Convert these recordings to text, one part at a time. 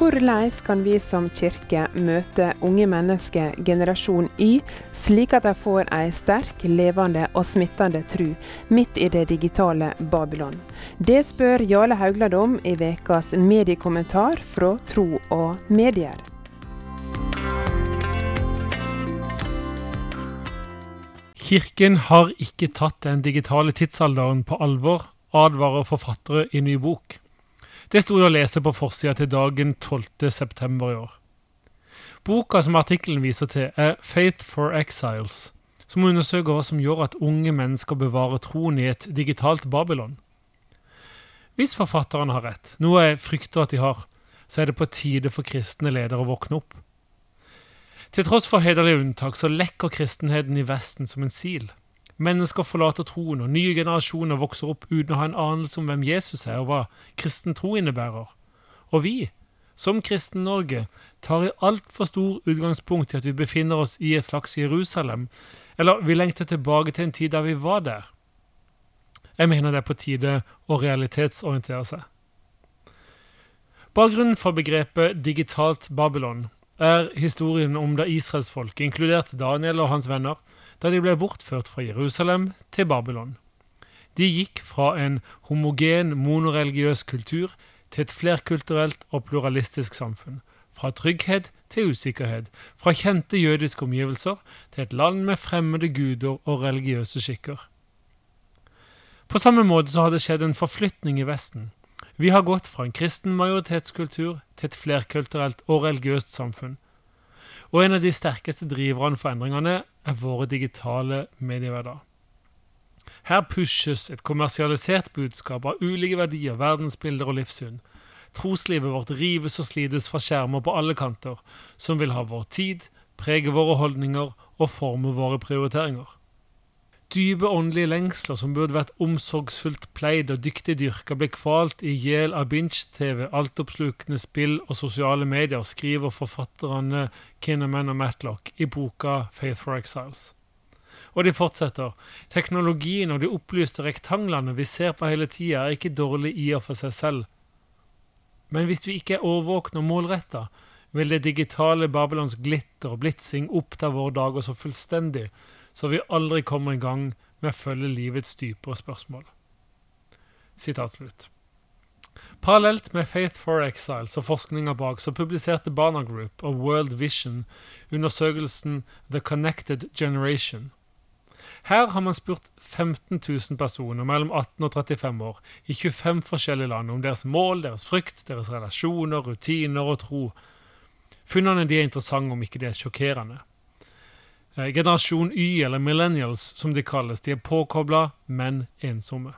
Hvordan kan vi som kirke møte unge mennesker, generasjon Y, slik at de får ei sterk, levende og smittende tru midt i det digitale Babylon? Det spør Jarle Haugland om i ukas mediekommentar fra Tro og Medier. Kirken har ikke tatt den digitale tidsalderen på alvor, advarer forfattere i ny bok. Det sto det å lese på forsida til dagen 12.9. i år. Boka som artikkelen viser til, er Faith for Exiles, som undersøker hva som gjør at unge mennesker bevarer troen i et digitalt Babylon. Hvis forfatterne har rett, noe jeg frykter at de har, så er det på tide for kristne ledere å våkne opp. Til tross for hederlige unntak så lekker kristenheten i Vesten som en sil. Mennesker forlater troen, og nye generasjoner vokser opp uten å ha en anelse om hvem Jesus er, og hva kristen tro innebærer. Og vi, som Kristen-Norge, tar i altfor stor utgangspunkt i at vi befinner oss i et slags Jerusalem, eller vi lengter tilbake til en tid da vi var der. Jeg mener det er på tide å realitetsorientere seg. Bakgrunnen for begrepet digitalt Babylon er historien om da israelsfolket, inkludert Daniel og hans venner, da de ble bortført fra Jerusalem til Babylon. De gikk fra en homogen, monoreligiøs kultur til et flerkulturelt og pluralistisk samfunn. Fra trygghet til usikkerhet. Fra kjente jødiske omgivelser til et land med fremmede guder og religiøse skikker. På samme måte så har det skjedd en forflytning i Vesten. Vi har gått fra en kristen majoritetskultur til et flerkulturelt og religiøst samfunn. Og en av de sterkeste driverne for endringene er våre digitale mediehverdag. Her pushes et kommersialisert budskap av ulike verdier, verdensbilder og livssyn. Troslivet vårt rives og slides fra skjermer på alle kanter, som vil ha vår tid, prege våre holdninger og forme våre prioriteringer. Dype åndelige lengsler som burde vært omsorgsfullt pleid og dyktig dyrka, blir kvalt i hjel av binge-TV, altoppslukende spill og sosiale medier, skriver forfatterne Kinnaman og Matlock i boka Faith for Exiles. Og de fortsetter. Teknologien og de opplyste rektanglene vi ser på hele tida, er ikke dårlig i og for seg selv. Men hvis vi ikke er årvåkne og målretta, vil det digitale Babylons glitter og blitsing oppta våre dager så fullstendig så vi aldri kommer i gang med å følge livets dypere spørsmål. Sitat slutt. Parallelt med Faith for Exiles og forskninga bak, så publiserte Barna Group og World Vision undersøkelsen The Connected Generation. Her har man spurt 15 000 personer mellom 18 og 35 år i 25 forskjellige land om deres mål, deres frykt, deres relasjoner, rutiner og tro. Funnene de er interessante, om ikke det er sjokkerende. Eh, generasjon Y, eller millennials som de kalles, de er påkobla, men ensomme.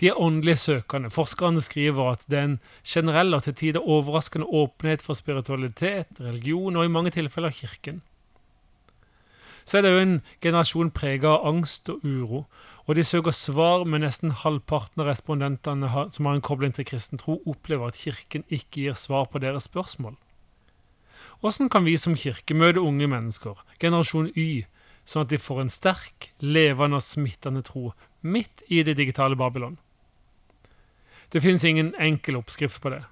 De er åndelig søkende. Forskerne skriver at det er en generell og til tider overraskende åpenhet for spiritualitet, religion og i mange tilfeller kirken. Så er det òg en generasjon prega av angst og uro, og de søker svar, med nesten halvparten av respondentene som har en kobling til kristen tro, opplever at kirken ikke gir svar på deres spørsmål. Hvordan kan vi som kirke møte unge mennesker, generasjon Y, sånn at de får en sterk, levende og smittende tro midt i det digitale Babylon? Det finnes ingen enkel oppskrift på det.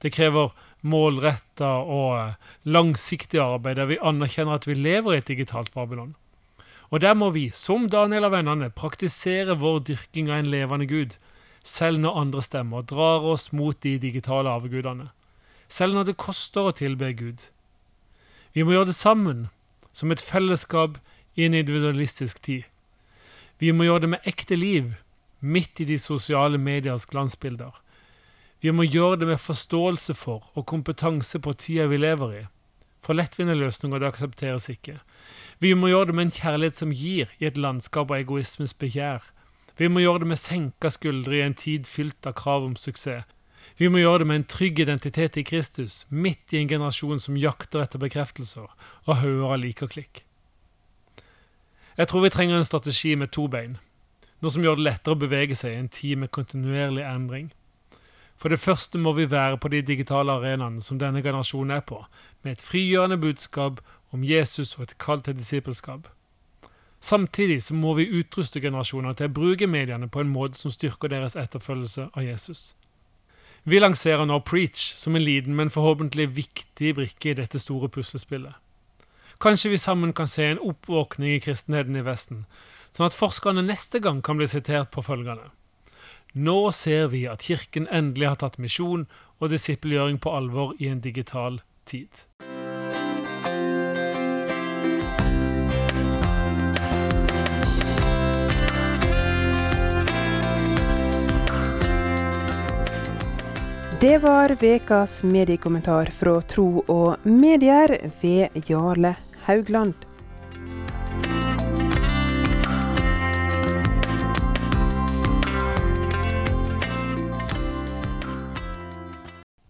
Det krever målretta og eh, langsiktig arbeid der vi anerkjenner at vi lever i et digitalt Babylon. Og der må vi, som Daniel og vennene, praktisere vår dyrking av en levende Gud, selv når andre stemmer drar oss mot de digitale avgudene. Selv når det koster å tilbe Gud. Vi må gjøre det sammen, som et fellesskap i en individualistisk tid. Vi må gjøre det med ekte liv, midt i de sosiale mediers glansbilder. Vi må gjøre det med forståelse for og kompetanse på tida vi lever i. For lettvinte løsninger det aksepteres ikke. Vi må gjøre det med en kjærlighet som gir, i et landskap av egoismens begjær. Vi må gjøre det med senka skuldre i en tid fylt av krav om suksess. Vi må gjøre det med en trygg identitet i Kristus, midt i en generasjon som jakter etter bekreftelser og hauger av like og klikk. Jeg tror vi trenger en strategi med to bein, noe som gjør det lettere å bevege seg i en tid med kontinuerlig endring. For det første må vi være på de digitale arenaene som denne generasjonen er på, med et frigjørende budskap om Jesus og et kall til disippelskap. Samtidig så må vi utruste generasjoner til å bruke mediene på en måte som styrker deres etterfølgelse av Jesus. Vi lanserer nå Preach som en liten, men forhåpentlig viktig brikke i dette store puslespillet. Kanskje vi sammen kan se en oppvåkning i kristenheten i Vesten, sånn at forskerne neste gang kan bli sitert på følgende. Nå ser vi at Kirken endelig har tatt misjon og disippelgjøring på alvor i en digital tid. Det var ukas mediekommentar fra Tro og Medier ved Jarle Haugland.